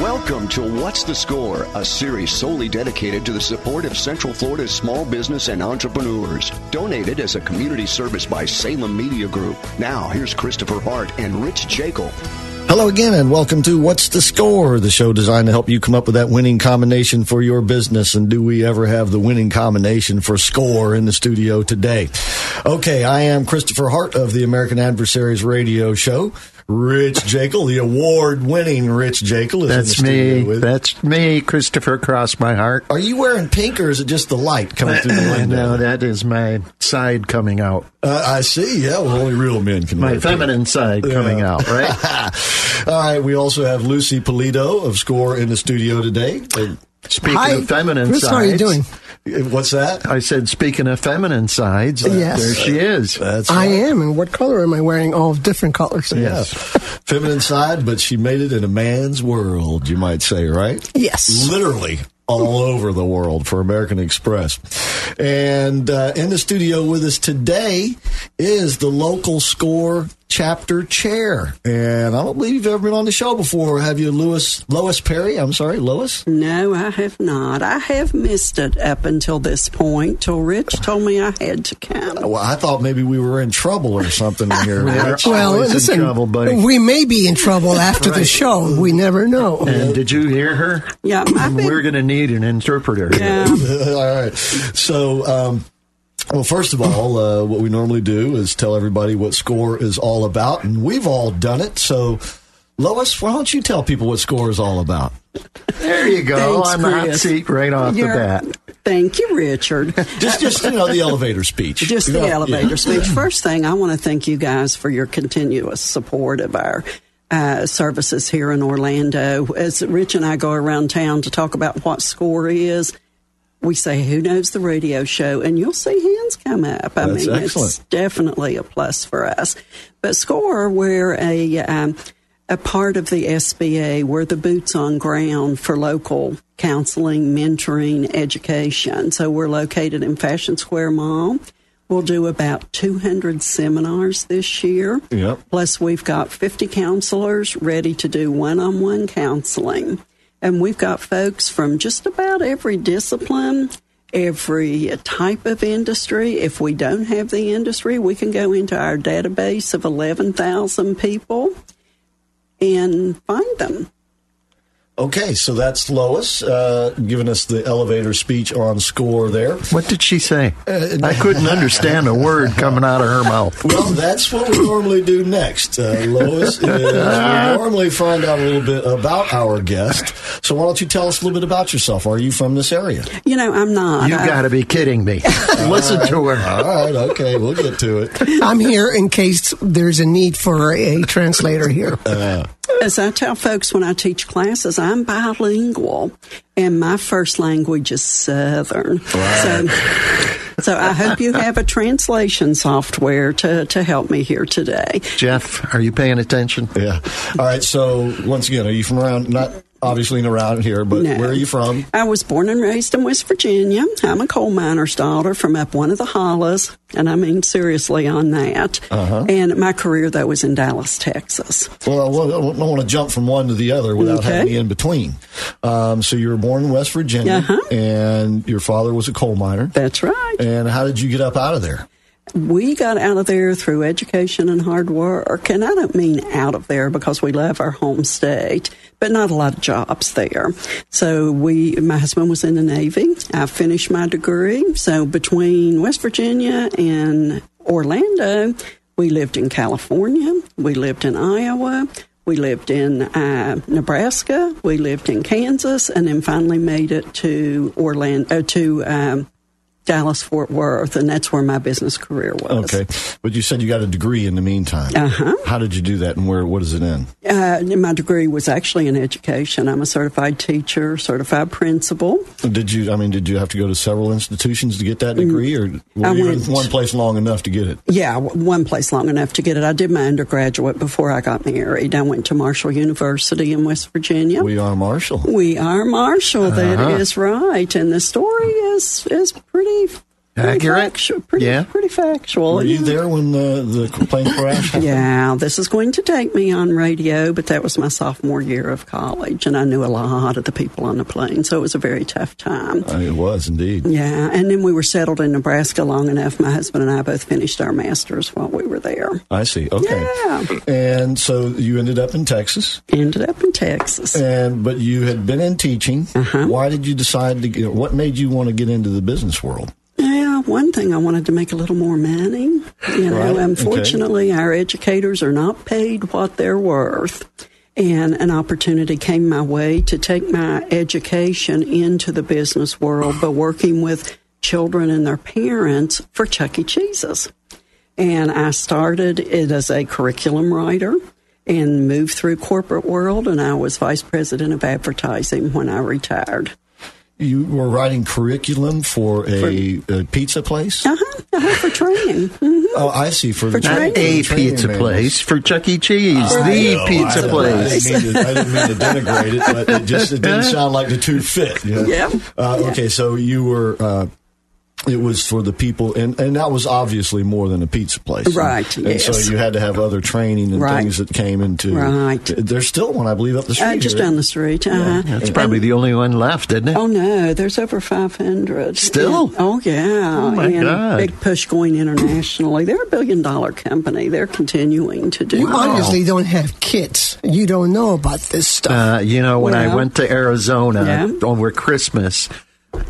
Welcome to What's the Score, a series solely dedicated to the support of Central Florida's small business and entrepreneurs. Donated as a community service by Salem Media Group. Now, here's Christopher Hart and Rich Jekyll. Hello again, and welcome to What's the Score, the show designed to help you come up with that winning combination for your business. And do we ever have the winning combination for score in the studio today? Okay, I am Christopher Hart of the American Adversaries Radio Show. Rich Jekyll, the award-winning Rich Jekyll, is That's in the studio me. with. That's me, Christopher Cross my heart. Are you wearing pink, or is it just the light coming through the window? no, that is my side coming out. Uh, I see. Yeah, well, only real men can. My wear pink. feminine side coming Yeah. out, right? All right, we also have Lucy Polito of Score in the studio today. Speaking Hi, of feminine Chris, sides. how are you doing? What's that? I said, speaking of feminine sides, Yes. there she is. That's I right. am. And what color am I wearing? All different colors. Yeah. Feminine side, but she made it in a man's world, you might say, right? Yes. Literally all over the world for American Express. And uh, in the studio with us today is the local score chapter chair. And I don't believe you've ever been on the show before, have you, Lewis? Lois Perry? I'm sorry, Lois? No, I have not. I have missed it up until this point, till Rich told me I had to come. Well, I thought maybe we were in trouble or something here. We're Well, listen, in trouble, buddy. we may be in trouble after the show. We never know. And did you hear her? Yeah, I've been, We're going to need an interpreter. yeah, all right. So, um, well, first of all, uh, what we normally do is tell everybody what score is all about, and we've all done it. So, Lois, why don't you tell people what score is all about? There you go. Thanks, on the hot seat right off You're- the bat. Thank you, Richard. Just, just you know, the elevator speech. Just You the know, elevator yeah. speech. First thing, I want to thank you guys for your continuous support of our uh, services here in Orlando. As Rich and I go around town to talk about what SCORE is, we say, Who knows the radio show? And you'll see hands come up. I That's mean, excellent. it's definitely a plus for us. But SCORE, we're a. Um, a part of the SBA, we're the boots on ground for local counseling, mentoring, education. So we're located in Fashion Square Mall. We'll do about 200 seminars this year. Yep. Plus, we've got 50 counselors ready to do one on one counseling. And we've got folks from just about every discipline, every type of industry. If we don't have the industry, we can go into our database of 11,000 people and find them. Okay, so that's Lois uh, giving us the elevator speech on score there. What did she say? Uh, I couldn't understand a word coming out of her mouth. Well, that's what we normally do next, uh, Lois. Is we normally find out a little bit about our guest. So why don't you tell us a little bit about yourself? Are you from this area? You know, I'm not. You I- got to be kidding me. Listen to her. All right, okay, we'll get to it. I'm here in case there's a need for a translator here. As I tell folks when I teach classes, I'm bilingual, and my first language is Southern. So, so I hope you have a translation software to, to help me here today. Jeff, are you paying attention? Yeah. All right. So once again, are you from around? Not obviously around here, but No. where are you from? I was born and raised in West Virginia. I'm a coal miner's daughter from up one of the hollows, and I mean seriously on that. Uh-huh. And my career, though, was in Dallas, Texas. Well, I don't want to jump from one to the other without Okay. having in between. Um, so you were born in West Virginia, Uh-huh. and your father was a coal miner. That's right. And how did you get up out of there? We got out of there through education and hard work. And I don't mean out of there because we love our home state, but not a lot of jobs there. So we, my husband was in the Navy. I finished my degree. So between West Virginia and Orlando, we lived in California. We lived in Iowa. We lived in uh, Nebraska. We lived in Kansas, and then finally made it to Orlando, uh, to um, Dallas Fort Worth, and that's where my business career was. Okay, but you said you got a degree in the meantime. Uh huh. How did you do that, and where? What is it in? Uh, my degree was actually in education. I'm a certified teacher, certified principal. Did you? I mean, did you have to go to several institutions to get that degree, or were I you went- in one place long enough to get it? Yeah, one place long enough to get it. I did my undergraduate before I got married. I went to Marshall University in West Virginia. We are Marshall. We are Marshall. That is right, and the story is is pretty me pretty Accurate? factual, pretty, Yeah. pretty factual. Were you there when the the plane crashed? Yeah, this is going to take me on radio, but that was my sophomore year of college, and I knew a lot of the people on the plane, so it was a very tough time. Uh, It was indeed. Yeah, and then we were settled in Nebraska long enough. My husband and I both finished our masters while we were there. I see. Okay. Yeah. And so you ended up in Texas, Ended up in Texas. and but you had been in teaching. Uh-huh. Why did you decide to? Get, what made you want to get into the business world? One thing I wanted to make a little more money. You know, Right, okay. unfortunately, our educators are not paid what they're worth. And an opportunity came my way to take my education into the business world by working with children and their parents for Chuck E. Cheese's. And I started it as a curriculum writer and moved through corporate world and I was vice president of advertising when I retired. You were writing curriculum for a, a pizza place. Uh-huh, uh-huh for training. Mhm. Oh, I see. For, For Not training. a training pizza manuals. place for Chuck E. Cheese, I the know, pizza I place. I didn't, mean to, I didn't mean to denigrate it, but it just it didn't sound like the two fit. Yeah. Yeah. Uh, Okay, so you were. Uh, it was for the people, and, and that was obviously more than a pizza place, Right, And, and so you had to have other training and Right. things that came into. Right. There's still one, I believe, up the street. Uh, just here. down the street. Uh-huh. That's probably the only one left, isn't it? Oh no, there's over 500. Still? And- oh yeah. Oh, my and God. Big push going internationally. They're a billion dollar company. They're continuing to do. You well. obviously don't have kids. You don't know about this stuff. Uh, you know, when I went to Arizona Yeah. over Christmas,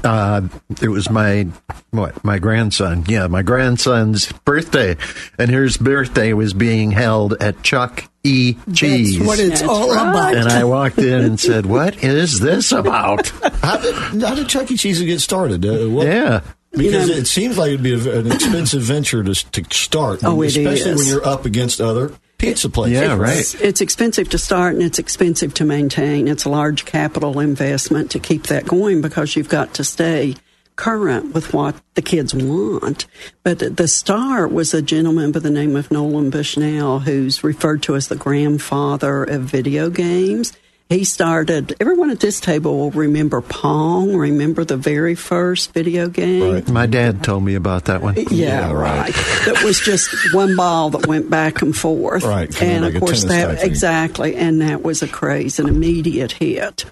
uh, it was my what my grandson. Yeah, my grandson's birthday, and his birthday was being held at Chuck E. Cheese. That's what it's That's all right. about. and I walked in and said, "What is this about?" How did, how did Chuck E. Cheese get started? Uh, what, Yeah. Because You know- it seems like it'd be an expensive venture to, to start, Oh, it especially is. when you're up against other pizza places. Yeah, right. It's, it's expensive to start and it's expensive to maintain. It's a large capital investment to keep that going because you've got to stay current with what the kids want. But the star was a gentleman by the name of Nolan Bushnell, who's referred to as the grandfather of video games. He started, everyone at this table will remember Pong, remember the very first video game? Right. My dad told me about that one. Yeah, Yeah, right. right. that was just one ball that went back and forth. Right, kinda And like of course that exactly, and that was a craze, an immediate hit.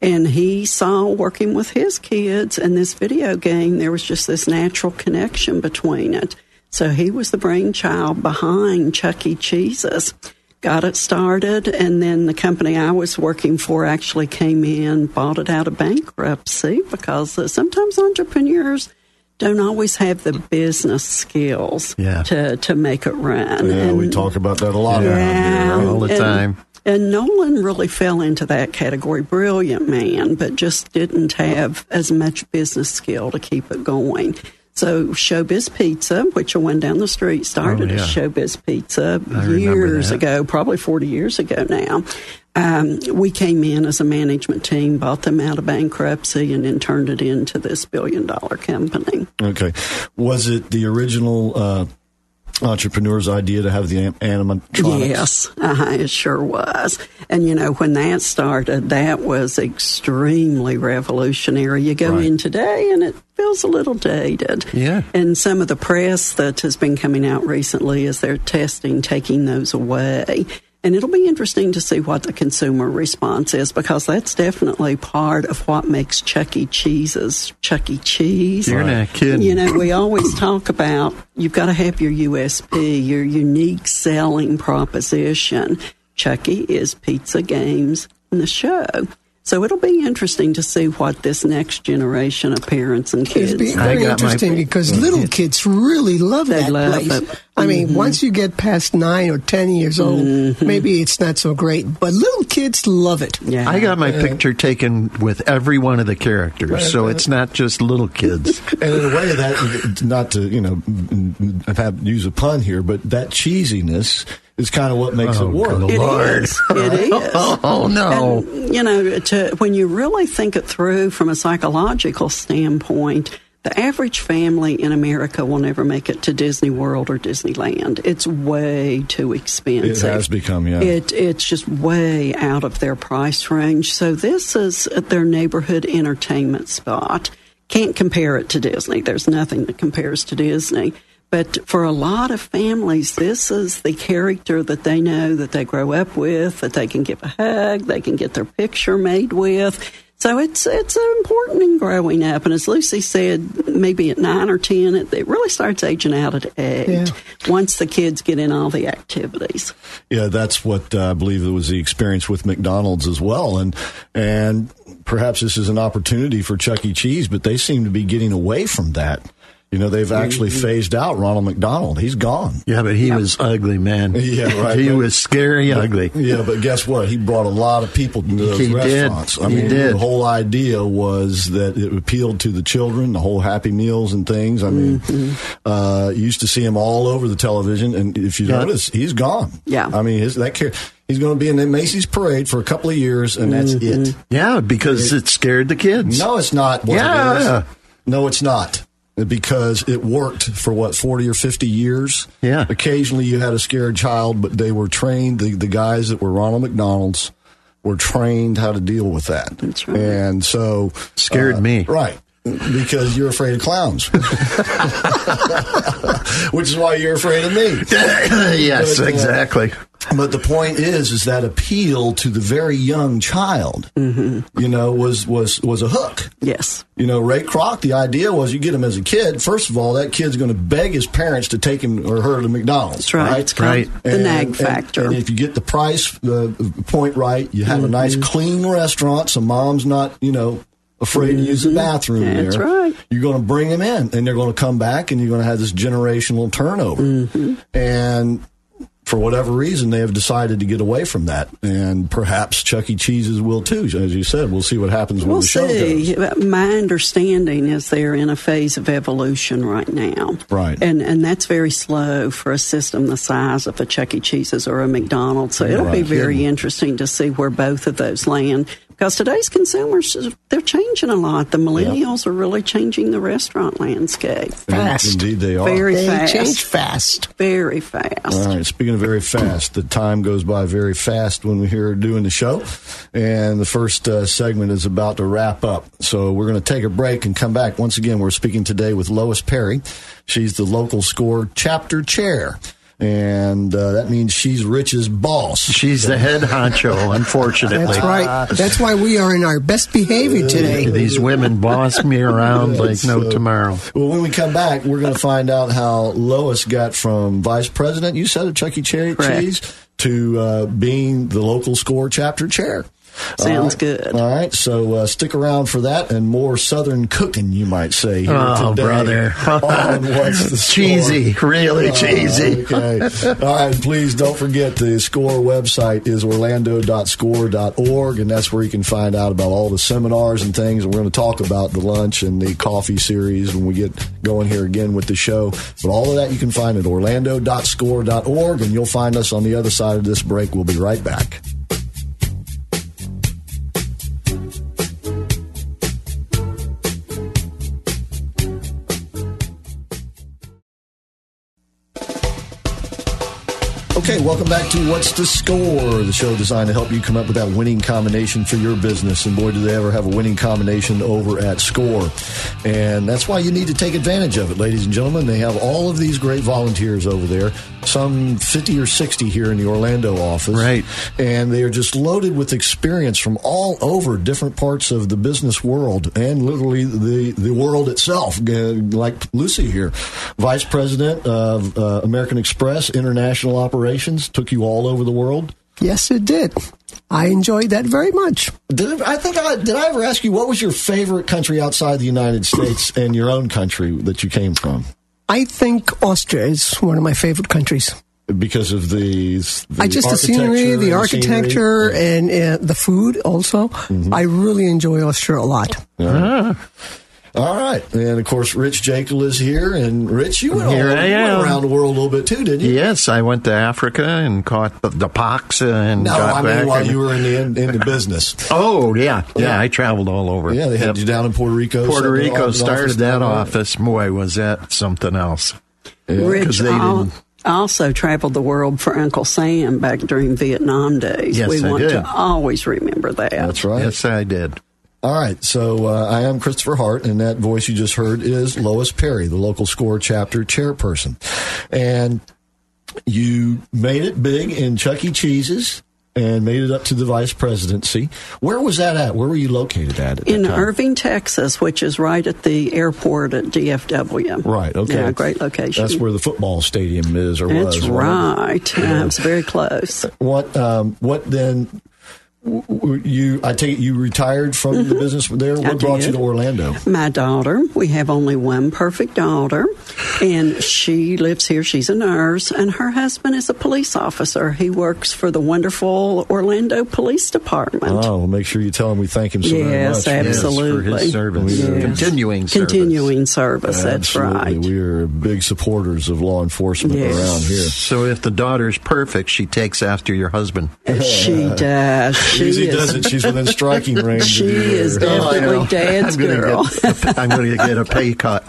And he saw working with his kids and this video game, there was just this natural connection between it. So he was the brainchild behind Chuck E. Cheese's. Got it started, and then the company I was working for actually came in, bought it out of bankruptcy because uh, sometimes entrepreneurs don't always have the business skills Yeah. to, to make it run. Yeah, we talk about that a lot around yeah, here. all the and- time. And Nolan really fell into that category. Brilliant man, but just didn't have as much business skill to keep it going. So Showbiz Pizza, which the one down the street started Oh, yeah. as Showbiz Pizza remember years ago, probably 40 years ago now. Um, we came in as a management team, bought them out of bankruptcy, and then turned it into this billion dollar company. Okay. Was it the original uh, entrepreneur's idea to have the animatronics? Yes, uh it sure was. And you know, when that started, that was extremely revolutionary. You go Right. in today and it feels a little dated. Yeah. And some of the press that has been coming out recently is they're testing taking those away. And it'll be interesting to see what the consumer response is because that's definitely part of what makes Chuck E. Cheese's Chuck E. Cheese. You're not kidding. You know, we always talk about you've got to have your USP, your unique selling proposition. Chucky is pizza games and the show. So it'll be interesting to see what this next generation of parents and kids. It'd be very got my- interesting because little kids really love They that love place. it. Mm-hmm. I mean, once you get past nine or ten years old, maybe it's not so great, but little kids love it. yeah. I got my picture taken with every one of the characters, so it's not just little kids. And in a way, that not to you know have, use a pun here, but that cheesiness is kind of what makes Oh, it work. good It Lord. is. It is. Oh no! And, you know, to, when you really think it through from a psychological standpoint, the average family in America will never make it to Disney World or Disneyland. It's way too expensive. It has become, yeah. It, it's just way out of their price range. So this is their neighborhood entertainment spot. Can't compare it to Disney. There's nothing that compares to Disney. But for a lot of families, this is the character that they know that they grow up with, that they can give a hug, they can get their picture made with. So it's it's important in growing up. And as Lucy said, maybe at nine or ten, it, it really starts aging out at eight. Yeah. Once the kids get in all the activities. Yeah, that's what uh, I believe it was the experience with McDonald's as well, and and perhaps this is an opportunity for Chuck E. Cheese, but they seem to be getting away from that. You know, they've actually Mm-hmm. phased out Ronald McDonald. He's gone. Yeah, but he was ugly, man. Yeah, right. He But- was scary and ugly. Yeah, but guess what? He brought a lot of people to those He did. restaurants. I He mean, did. the whole idea was that it appealed to the children, the whole Happy Meals and things. I mean, uh, you used to see him all over the television, and if you Yeah. notice, he's gone. Yeah. I mean, his, that char- he's going to be in the Macy's parade for a couple of years, and that's it. Yeah, because it scared the kids. No, it's not. what it Yeah. No, it's not. Because it worked for what forty or fifty years. Yeah. Occasionally, you had a scared child, but they were trained. The the guys that were Ronald McDonald's were trained how to deal with that. That's right. And so Scared uh, me. right? Because you're afraid of clowns, which is why you're afraid of me. yes, But, uh, exactly. But the point is, is that appeal to the very young child, Mm-hmm. you know, was was was a hook. Yes. You know, Ray Kroc, the idea was you get him as a kid. First of all, that kid's going to beg his parents to take him or her to McDonald's. That's right. It's called Right. the nag factor. And, if you get the price uh, point right, you have a nice Mm-hmm. clean restaurant, so mom's not, you know, afraid to use the bathroom Mm-hmm. That's there. right. You're going to bring them in, and they're going to come back, and you're going to have this generational turnover. Mm-hmm. And for whatever reason, they have decided to get away from that, and perhaps Chuck E. Cheese's will too. As you said, we'll see what happens We'll the show see. goes. My understanding is they're in a phase of evolution right now. Right. And and that's very slow for a system the size of a Chuck E. Cheese's or a McDonald's. So it'll be Right. very interesting to see where both of those land. Because today's consumers, they're changing a lot. The millennials are really changing the restaurant landscape. Fast. Indeed, they are. Very They fast. change fast. Very fast. All right. Speaking of very fast, the time goes by very fast when we're here doing the show, and the first uh, segment is about to wrap up. So we're going to take a break and come back. Once again, we're speaking today with Lois Perry. She's the local score chapter chair, and uh, that means she's Rich's boss. She's the head honcho, unfortunately. That's right. That's why we are in our best behavior today. These women boss me around like no So- tomorrow. Well, when we come back, we're going to find out how Lois got from vice president, you said, of Chuck E. Cherry Correct. Cheese, to uh, being the local score chapter chair. Sounds right. good. All right, so uh, stick around for that and more Southern cooking, you might say. Here Oh, today brother. on What's the Score. Cheesy, really cheesy. Okay. All right. Please don't forget the SCORE website is orlando.score.org, and that's where you can find out about all the seminars and things. And we're going to talk about the lunch and the coffee series when we get going here again with the show. But all of that you can find at orlando.score.org, and you'll find us on the other side of this break. We'll be right back. Welcome back to What's the Score, the show designed to help you come up with that winning combination for your business. And boy, do they ever have a winning combination over at Score. And that's why you need to take advantage of it, ladies and gentlemen. They have all of these great volunteers over there, some 50 or 60 here in the Orlando office. Right. And they are just loaded with experience from all over different parts of the business world and literally the, the world itself, like Lucy here, Vice President of uh, American Express International Operations, took you all over the world. Yes, it did. I enjoyed that very much. Did I think I did I ever ask you what was your favorite country outside the United States and your own country that you came from? I think Austria is one of my favorite countries. Because of the, the I just the scenery, the architecture architecture, and and uh, the food. Also, I really enjoy Austria a lot. the scenery. All right, and of course, Rich Jekyll is here, and Rich, you went, Here all, I you went around the world a little bit too, didn't you? Yes, I went to Africa and caught the, the pox and No, got I back. mean while and- you were in the in, in the business. oh yeah, yeah, Yeah. I traveled all over. Yeah, they had Yep. you down in Puerto Rico. Puerto Rico office started that down office. Boy, was that something else. Rich 'cause they al- didn't- also traveled the world for Uncle Sam back during Vietnam days. Yes, we I want did. to always remember that. That's right. Yes, I did. All right, so uh, I am Christopher Hart, and that voice you just heard is Lois Perry, the local score chapter chairperson. And you made it big in Chuck E. Cheese's and made it up to the vice presidency. Where was that at? Where were you located at? at In? Irving, Texas, which is right at the airport at DFW. Right, okay. Yeah, great location. That's where the football stadium is, or That's was. it? right. Yeah, it's very close. What, um, what then? W- w- You, I take it you retired from the business there. What Mm-hmm. I brought you to Orlando? My daughter, we have only one perfect daughter, and she lives here. She's a nurse, and her husband is a police officer. He works for the wonderful Orlando Police Department. Oh, well, make sure you tell him we thank him so very Yes, much. absolutely. Yes, for his service. Yes. Continuing service. Continuing service. That's Absolutely. right. We are big supporters of law enforcement Yes. around here. So if the daughter's perfect, she takes after your husband. She does. She Usually is. doesn't. She's within striking range. She is there. Oh, dad's I'm gonna girl. Get, I'm going to get a pay cut.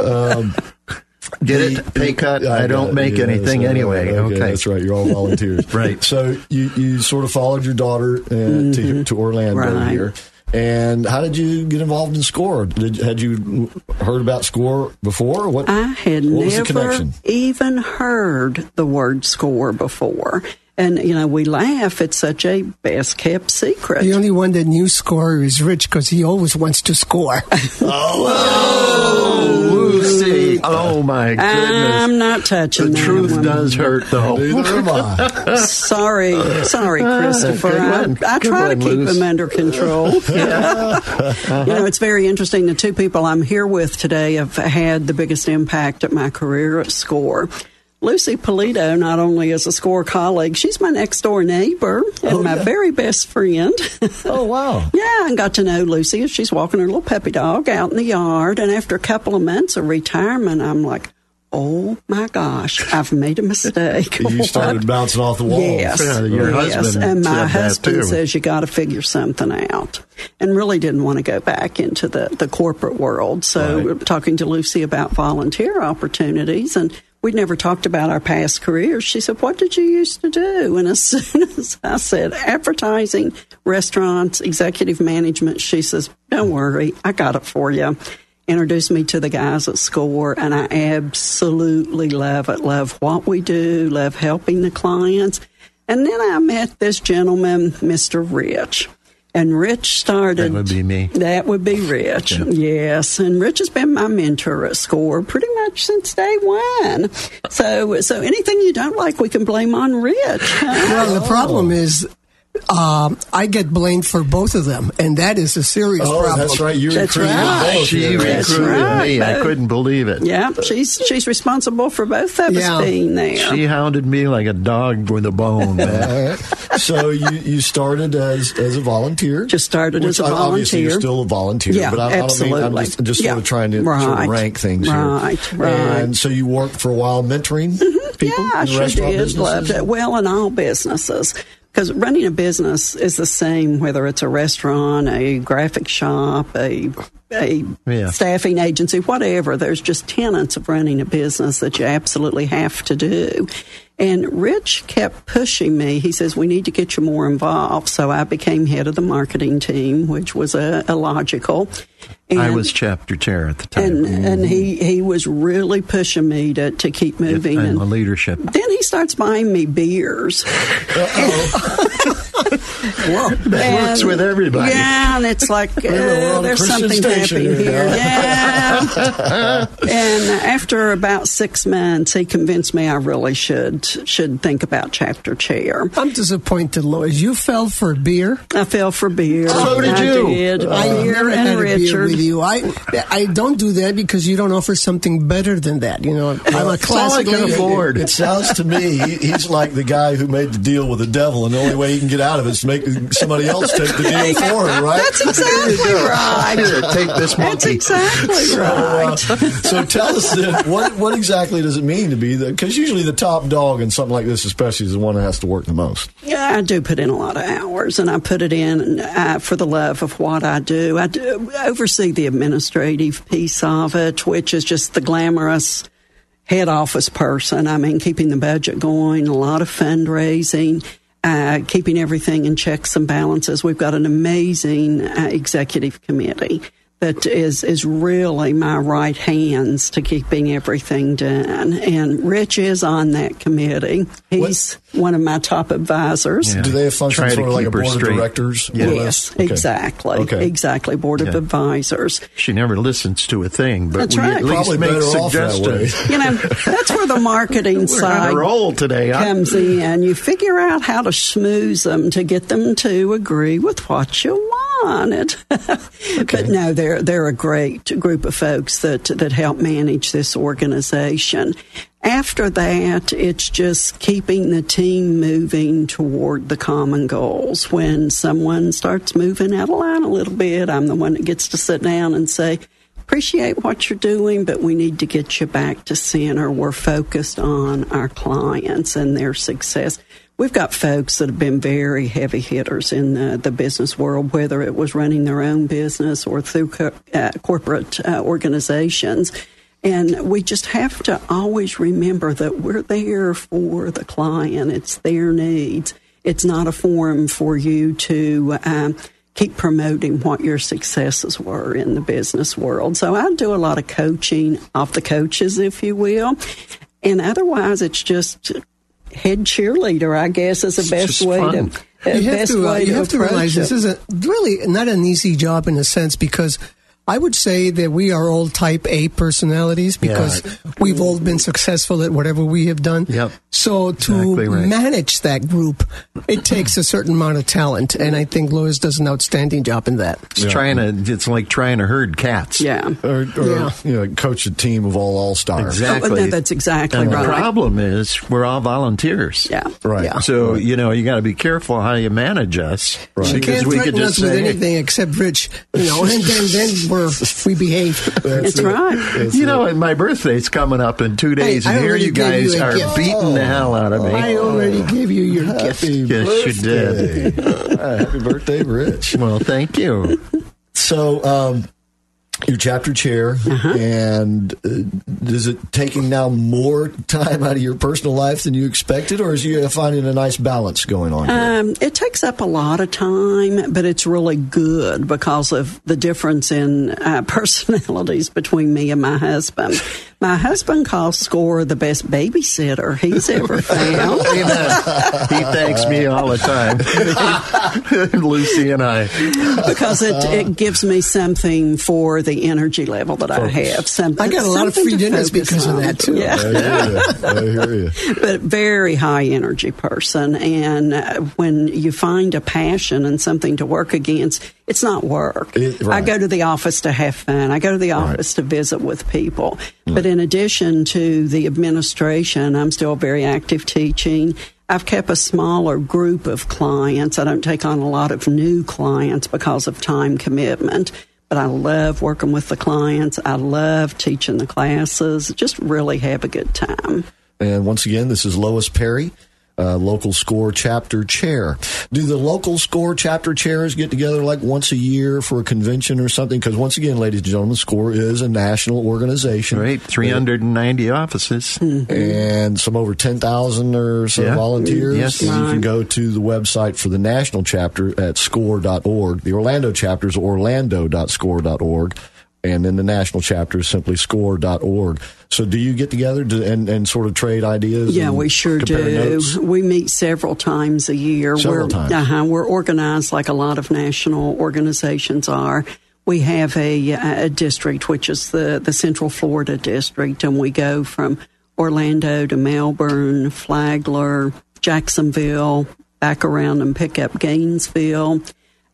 get it? Pay cut? I, don't make Yeah, anything right. anyway. Okay. that's right. You're all volunteers, Right. So you you sort of followed your daughter uh, to to Orlando Mm-hmm. Right. here. And how did you get involved in SCORE? Did, had you heard about SCORE before? What I had what the never even heard the word score before. And, you know, we laugh. It's such a best kept secret. The only one that knew score is Rich because he always wants to score. Oh, Lucy. Oh, my goodness. I'm not touching the that truth one. does hurt, though. Neither am Sorry, sorry, Christopher. Good I, one. I Good try one, to keep Luz. him under control. You know, it's very interesting. The two people I'm here with today have had the biggest impact at my career at SCORE. Lucy Polito not only is a SCORE colleague, she's my next door neighbor and oh, my very best friend. Oh wow! Yeah, and got to know Lucy as she's walking her little puppy dog out in the yard. And after a couple of months of retirement, I'm like, oh my gosh, I've made a mistake. You started bouncing off the walls. Yes, Yeah, your yes. husband and my husband says you got to figure something out, and really didn't want to go back into the the corporate world. So, Right. talking to Lucy about volunteer opportunities, and we'd never talked about our past careers. She said, "What did you used to do?" And as soon as I said advertising, restaurants, executive management, she says, "Don't worry, I got it for you." Introduced me to the guys at SCORE, and I absolutely love it. Love what we do, love helping the clients. And then I met this gentleman, Mr. Rich. And Rich started. That would be me. That would be Rich. Yes, and Rich has been my mentor at SCORE pretty much since day one. So, so anything you don't like, we can blame on Rich. well, the problem is um, I get blamed for both of them, and that is a serious Oh, problem. that's right. You That's recruited right. both. She yeah. Recruited right. me. I couldn't believe it. yeah, she's she's responsible for both of Yeah. us being there. She hounded me like a dog with a bone. man. All right. So you, you started as as a volunteer. Just started which as a Obviously, you're volunteer. still a volunteer. Yeah, but I, I don't mean. I'm absolutely. just, just sort of trying to sort of rank things Right, here. right. And so you worked for a while mentoring people yeah, I in the sure did. businesses. Loved it. Well, in all businesses. Because running a business is the same whether it's a restaurant, a graphic shop, a a Yeah. staffing agency, whatever. There's just tenets of running a business that you absolutely have to do. And Rich kept pushing me. He says, We need to get you more involved. So I became head of the marketing team, which was uh, a, a logical. And, I was chapter chair at the time. and, and he, he was really pushing me to, to keep moving. and and the leadership. then he starts buying me beers. Well, That works with everybody. Yeah, and it's like uh, we're on a there's Christian something station happening here here. now. Yeah. and after about six months, he convinced me I really should should think about chapter chair. I'm disappointed, Lois. You fell for beer. I fell for beer. So did I you. Did. I beer never and had a beer Richard. With you. I I don't do that because you don't offer something better than that. You know, I'm a It's all I classic. can afford. It sounds to me he, he's like the guy who made the deal with the devil, and the only way he can get out of it is to make somebody else take the deal for him, right? That's exactly right. Here, take this That's exactly So, uh, right. so tell us then, what what exactly does it mean to be the? Because usually the top dog in something like this, especially, is the one that has to work the most. Yeah, I do put in a lot of hours, and I put it in uh, for the love of what I do. I do oversee the administrative piece of it, which is just the glamorous head office person. I mean, keeping the budget going, a lot of fundraising, uh, keeping everything in checks and balances. We've got an amazing uh, executive committee that is is really my right hands to keeping everything done. And Rich is on that committee. He's one of my top advisors. Yeah. Do they have functions Try to for like a board straight. of directors? Yeah. Yes. Okay. exactly. Okay. Exactly. Board of advisors. She never listens to a thing, but That's we right. at least Probably make better that suggestions. You know, that's where the marketing We're on side a roll today. Huh? comes in. You figure out how to schmooze them to get them to agree with what you wanted. But no, they're they're a great group of folks that that help manage this organization. After that, it's just keeping the team moving toward the common goals. When someone starts moving out of line a little bit, I'm the one that gets to sit down and say, appreciate what you're doing, but we need to get you back to center. We're focused on our clients and their success. We've got folks that have been very heavy hitters in the, the business world, whether it was running their own business or through co- uh, corporate uh, organizations. And we just have to always remember that we're there for the client. It's their needs. It's not a forum for you to um, keep promoting what your successes were in the business world. So I do a lot of coaching of the coaches, if you will. And otherwise, it's just head cheerleader, I guess, is the best way fun. to. uh, You have to, uh, way you have to realize it. this is a, really not an easy job in a sense because I would say that we are all type A personalities because we've all been successful at whatever we have done. Yep. So to Exactly right. manage that group, it takes a certain amount of talent, and I think Lois does an outstanding job in that. It's trying to. It's like trying to herd cats. Yeah. Or, or Yeah. you know, coach a team of all all stars. Exactly. Oh, no, that's exactly and right. The problem is we're all volunteers. Yeah. Right. Yeah. So you know you got to be careful how you manage us. Right. You Because can't we threaten could us just with say, anything except Rich, you know, and then then we're we behave. That's right. That's You it. know, my birthday's coming up in two days, I and here you guys you are gift. beating the hell out of me. I already gave you your gift. Happy Yes, you did. birthday. Happy birthday, Rich. well, thank you. So, um, your chapter chair, Uh-huh. and uh, is it taking now more time out of your personal life than you expected, or is you finding a nice balance going on? Here? Um, it takes up a lot of time, but it's really good because of the difference in uh, personalities between me and my husband. My husband calls Score the best babysitter he's ever found. Amen. he thanks me all the time. Lucy and I. because it, it gives me something for the energy level that I have. Something, I got a lot of free to dinners focus because of that, too. Yeah. I hear you. but very high energy person. And uh, when you find a passion and something to work against, it's not work. It- right. I go to the office to have fun. I go to the office to visit with people. But in addition to the administration, I'm still very active teaching. I've kept a smaller group of clients. I don't take on a lot of new clients because of time commitment. But I love working with the clients. I love teaching the classes. Just really have a good time. And once again, this is Lois Perry, uh, local score chapter chair. Do the local score chapter chairs get together like once a year for a convention or something? Because once again, ladies and gentlemen, SCORE is a national organization. Right, 390 offices. and some over 10,000 or so Yeah. volunteers. Yes. And you can go to the website for the national chapter at score.org. The Orlando chapter is orlando.score.org. and then the national chapter is simply score.org. So do you get together to, and, and sort of trade ideas? Yeah, we sure do. notes? We meet several times a year. Several we're, times. Uh-huh, we're organized like a lot of national organizations are. We have a, a district, which is the, the Central Florida district, and we go from Orlando to Melbourne, Flagler, Jacksonville, back around and pick up Gainesville.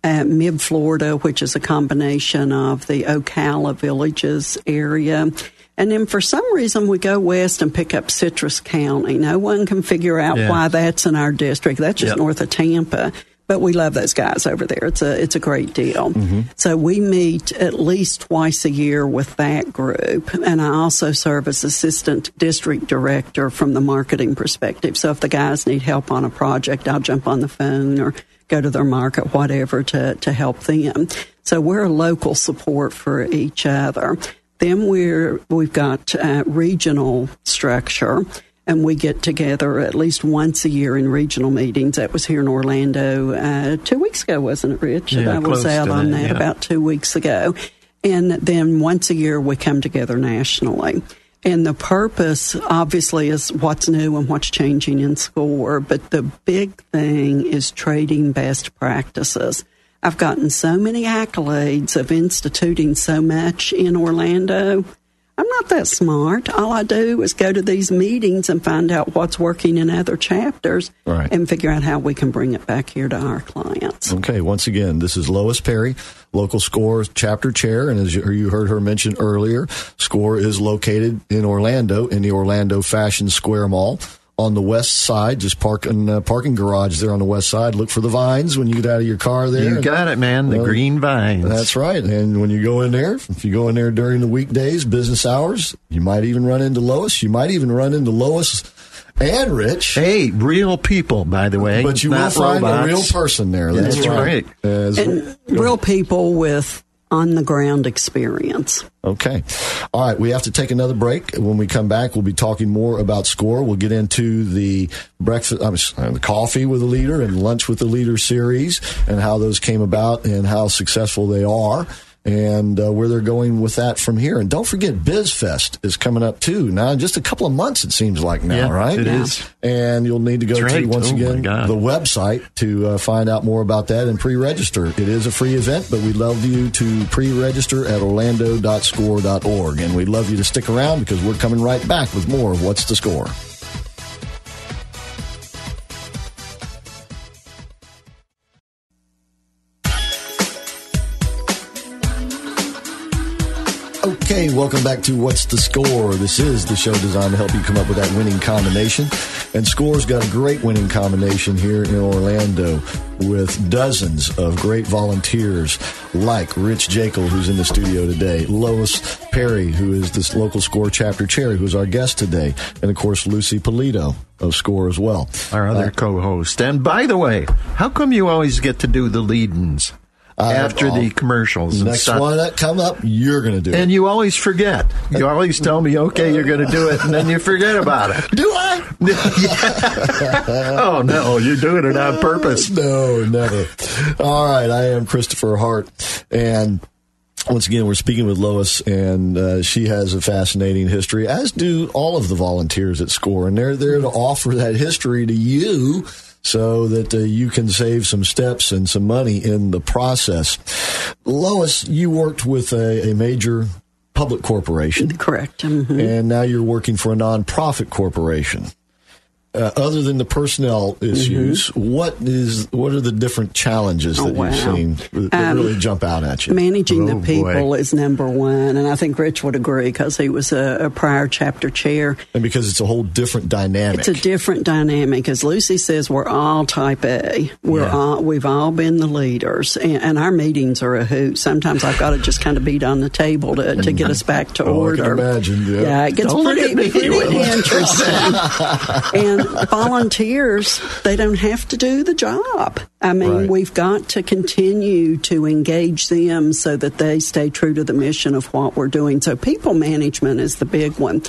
Uh, Mid Florida, which is a combination of the Ocala villages area. And then for some reason, we go west and pick up Citrus County. No one can figure out Yeah. why that's in our district. That's just Yep. north of Tampa. But we love those guys over there. It's a it's a great deal. Mm-hmm. So we meet at least twice a year with that group, and I also serve as assistant district director from the marketing perspective. So if the guys need help on a project, I'll jump on the phone or go to their market, whatever, to to help them. So we're a local support for each other. Then we're we've got uh, regional structure and we get together at least once a year in regional meetings. That was here in Orlando uh, two weeks ago, wasn't it, Rich? Yeah, I was out on that, that yeah. about two weeks ago. And then once a year, we come together nationally. And the purpose, obviously, is what's new and what's changing in SCORE. But the big thing is trading best practices. I've gotten so many accolades of instituting so much in Orlando. I'm not that smart. All I do is go to these meetings and find out what's working in other chapters Right. and figure out how we can bring it back here to our clients. Okay, once again, this is Lois Perry, local SCORE chapter chair, and as you you heard her mention earlier, SCORE is located in Orlando in the Orlando Fashion Square Mall on the west side. Just park in uh, parking garage there on the west side. Look for the vines when you get out of your car there. You got it, man. The Well, green vines. That's right. And when you go in there, if you go in there during the weekdays, business hours, you might even run into Lois. You might even run into Lois and Rich. Hey, real people, by the way. But you will not find a real person there. That's, That's right. right. As- And real people with on the ground experience. Okay. All right. We have to take another break. When we come back, we'll be talking more about score. We'll get into the breakfast, I'm sorry, uh, the coffee with the leader and lunch with the leader series and how those came about and how successful they are and uh, where they're going with that from here. And don't forget, BizFest is coming up too. Now, in just a couple of months, it seems like now, Yeah, right? it is. And you'll need to go That's to, right. once Oh, again, the website to uh, find out more about that and pre-register. It is a free event, but we'd love you to pre-register at orlando.score.org. And we'd love you to stick around because we're coming right back with more of What's the Score. Okay, welcome back to What's the Score? This is the show designed to help you come up with that winning combination. And Score's got a great winning combination here in Orlando with dozens of great volunteers like Rich Jekyll, who's in the studio today, Lois Perry, who is this local Score chapter chair, who's our guest today, and of course Lucy Polito of Score as well. Our other Uh, co-host. And by the way, how come you always get to do the lead-ins after the commercials and Uh, Next stuff? one that come up, you're going to do it. And you always forget. You always tell me, okay, you're going to do it, and then you forget about it. do I? oh, no, you're doing it on purpose. No, never. All right, I am Christopher Hart, and once again, we're speaking with Lois, and uh, she has a fascinating history, as do all of the volunteers at SCORE, and they're there to offer that history to you so that uh, you can save some steps and some money in the process. Lois, you worked with a, a major public corporation, Correct. Mhm. and now you're working for a nonprofit corporation. Uh, other than the personnel issues, what is what are the different challenges Mm-hmm. Oh, that you've seen that Um, really jump out at you? Managing Oh, the boy. people is number one, and I think Rich would agree because he was a, a prior chapter chair. and because it's a whole different dynamic. It's a different dynamic. As Lucy says, we're all type A. We're Yeah. all we've all been the leaders, and, and our meetings are a hoot. Sometimes I've got to just kind of beat on the table to, to get us back to Oh, I can order. imagine, yeah. it gets Don't pretty, pretty interesting. and volunteers, they don't have to do the job. I mean, Right. we've got to continue to engage them so that they stay true to the mission of what we're doing. So people management is the big one.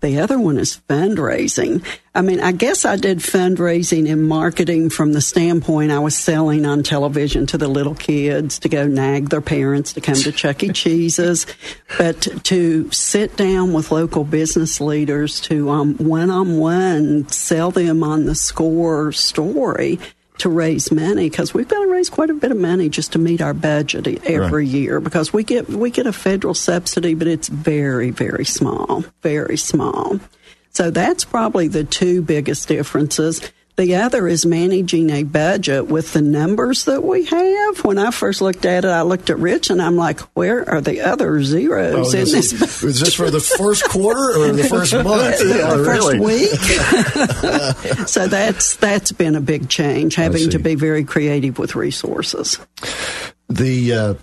The other one is fundraising. I mean, I guess I did fundraising and marketing from the standpoint I was selling on television to the little kids to go nag their parents to come to Chuck E. Cheese's. But to sit down with local business leaders to one on one sell them on the score story to raise money because we've got to raise quite a bit of money just to meet our budget every right. year because we get we get a federal subsidy but it's very very small very small so that's probably the two biggest differences the other is managing a budget with the numbers that we have. When I first looked at it, I looked at Rich and I'm like, where are the other zeros oh, in this? Is, is this for the first quarter or the first month? yeah, the first really? week. so that's that's been a big change, having to be very creative with resources. The uh,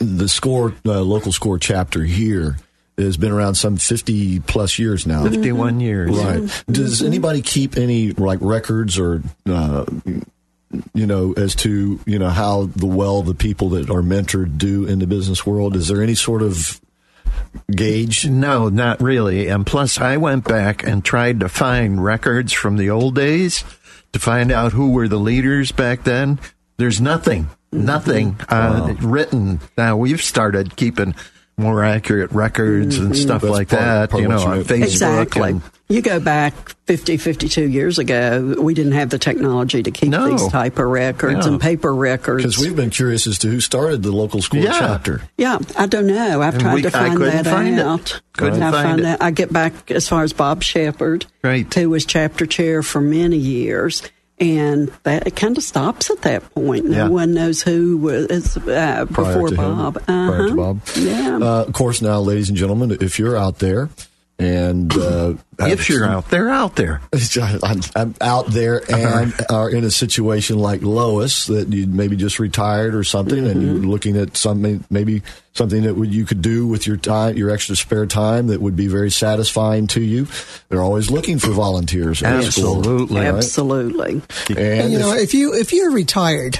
the score uh, local score chapter here has been around some 50 plus years now. 51 years. Right. Mm-hmm. Does anybody keep any like records or, uh, you know, as to, you know, how the well the people that are mentored do in the business world? Is there any sort of gauge? No, not really. And plus, I went back and tried to find records from the old days to find out who were the leaders back then. There's nothing, nothing uh, wow. written. Now, we've started keeping more accurate records and mm-hmm. stuff That's like part, that, part you know, on Facebook. Exactly. And, you go back 50, 52 years ago, we didn't have the technology to keep no. these type of records yeah. and paper records. Because we've been curious as to who started the local school yeah. chapter. Yeah, I don't know. I've and tried we, to find that find out. It. Couldn't I find it. I get back as far as Bob Shepard, right. who was chapter chair for many years and that it kind of stops at that point. No yeah. one knows who was uh, before Bob. Uh-huh. Prior to Bob. Yeah. Uh, of course, now, ladies and gentlemen, if you're out there and uh, if you're out there, out there, I'm, I'm out there and are in a situation like Lois that you maybe just retired or something, mm-hmm. and you're looking at something maybe something that you could do with your time, your extra spare time that would be very satisfying to you. They're always looking for volunteers. Absolutely, right? absolutely. And, and, you know, if you if you're retired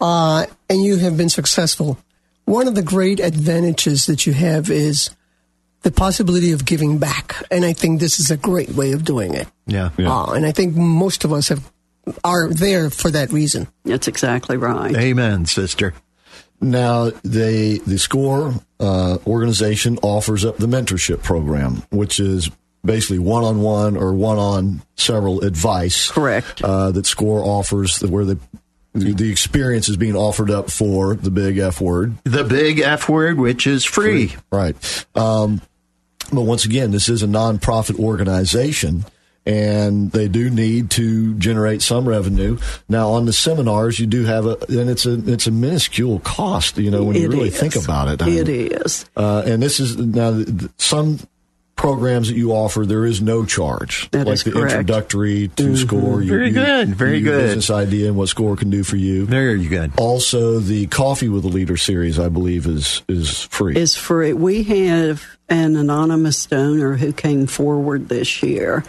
uh, and you have been successful, one of the great advantages that you have is the possibility of giving back. And I think this is a great way of doing it. Yeah. yeah. Uh, and I think most of us have are there for that reason. That's exactly right. Amen, sister. Now, the the SCORE uh, organization offers up the mentorship program, which is basically one on one or one on several advice. Correct. Uh, that SCORE offers, where the the experience is being offered up for the big F word. The big F word, which is free. free. Right. Um, but once again, this is a nonprofit organization and they do need to generate some revenue. Now, on the seminars, you do have a, and it's a it's a minuscule cost. You know, when you really is. think about it, it is. Uh, and this is now some programs that you offer, there is no charge. That like the correct. introductory to mm-hmm. score. You, very you, good. Very you good. Business idea and what score can do for you. Very good. Also, the coffee with a leader series, I believe, is is free. Is free. We have an anonymous donor who came forward this year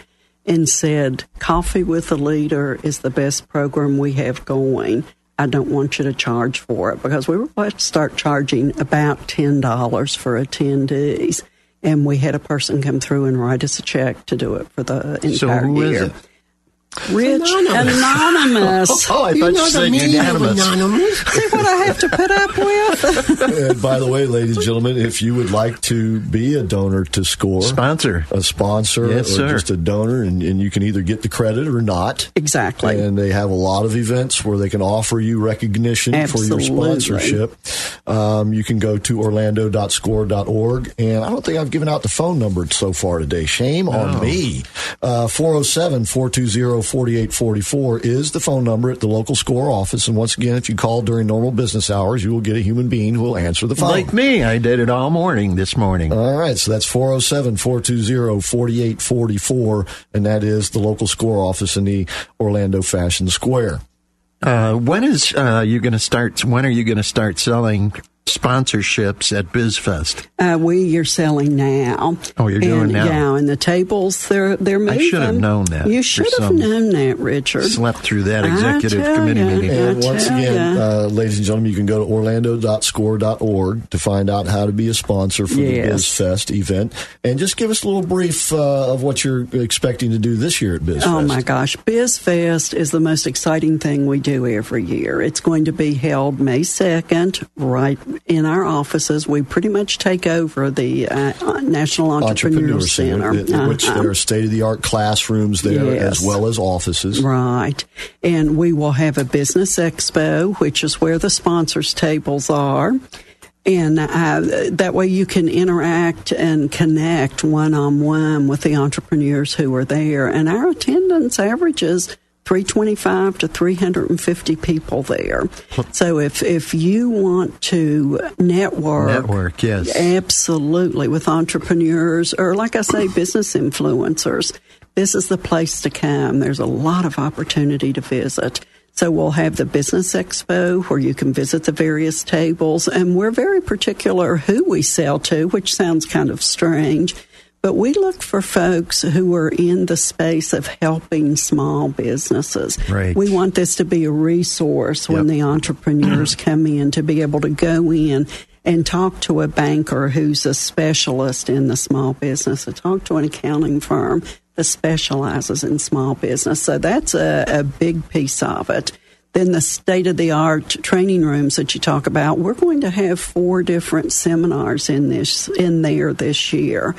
and said, "Coffee with a leader is the best program we have going." I don't want you to charge for it because we were about to start charging about $10 for attendees and we had a person come through and write us a check to do it for the entire so who year. Is it? Rich Anonymous. anonymous. oh, I you thought you said unanimous. Anonymous. See what I have to put up with. and by the way, ladies and gentlemen, if you would like to be a donor to SCORE, sponsor, a sponsor, yes, or sir. just a donor, and, and you can either get the credit or not. Exactly. And they have a lot of events where they can offer you recognition Absolutely. for your sponsorship. Um, you can go to orlando.score.org. And I don't think I've given out the phone number so far today. Shame on me. Uh, 407 420 4844 is the phone number at the local score office. And once again, if you call during normal business hours, you will get a human being who will answer the phone. Like me, I did it all morning this morning. All right, so that's 407 420 4844, and that is the local score office in the Orlando Fashion Square. Uh, when is uh, you going to start? When are you going to start selling sponsorships at BizFest? Uh, we are selling now. Oh, you're doing and, now. Yeah, and the tables they're they're moving. I should have known that. You should have some- known that, Richard. Slept through that executive committee ya. meeting. And once again, uh, ladies and gentlemen, you can go to orlando.score.org to find out how to be a sponsor for the BizFest event. And just give us a little brief uh, of what you're expecting to do this year at BizFest. Oh my gosh, BizFest is the most exciting thing we do every year. It's going to be held May 2nd, right in our offices. We pretty much take over the uh, National Entrepreneur, Center. in- in which Uh-huh. there are state of the art classrooms there Yes. as well as offices. Right. And we will have a business expo, which is where the sponsors' tables are. And uh, that way you can interact and connect one on one with the entrepreneurs who are there. And our attendance averages 325 to 350 people there. So if, if you want to network, Network, yes. Absolutely, with entrepreneurs or, like I say, business influencers. This is the place to come. There's a lot of opportunity to visit. So we'll have the business expo where you can visit the various tables, and we're very particular who we sell to, which sounds kind of strange. But we look for folks who are in the space of helping small businesses. Right. We want this to be a resource when the entrepreneurs come in to be able to go in and talk to a banker who's a specialist in the small business, or talk to an accounting firm that specializes in small business. So that's a, a big piece of it. Then the state of the art training rooms that you talk about, we're going to have four different seminars in this in there this year.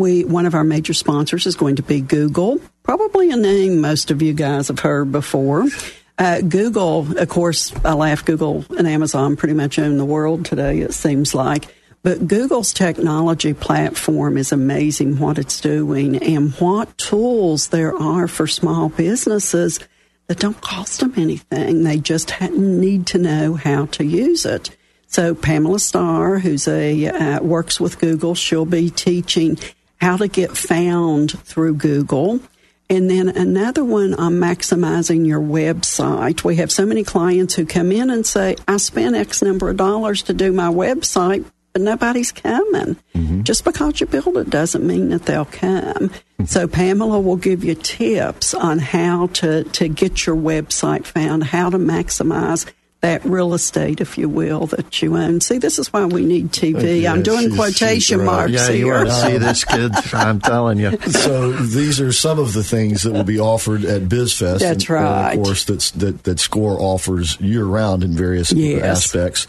We one of our major sponsors is going to be Google, probably a name most of you guys have heard before. Uh, Google, of course, I laugh. Google and Amazon pretty much own the world today. It seems like. But Google's technology platform is amazing what it's doing and what tools there are for small businesses that don't cost them anything. They just need to know how to use it. So Pamela Starr, who's a uh, works with Google, she'll be teaching how to get found through Google. And then another one on maximizing your website. We have so many clients who come in and say, I spent X number of dollars to do my website, but nobody's coming. Mm-hmm. Just because you build it doesn't mean that they'll come. Mm-hmm. So Pamela will give you tips on how to, to get your website found, how to maximize that real estate, if you will, that you own. See, this is why we need TV. Yeah, I'm doing she's- quotation she's right. marks Yeah, you here. ought to see this, kid. I'm telling you. so these are some of the things that will be offered at BizFest. That's and, right. of course, that's, that that Score offers year round in various Yes. aspects.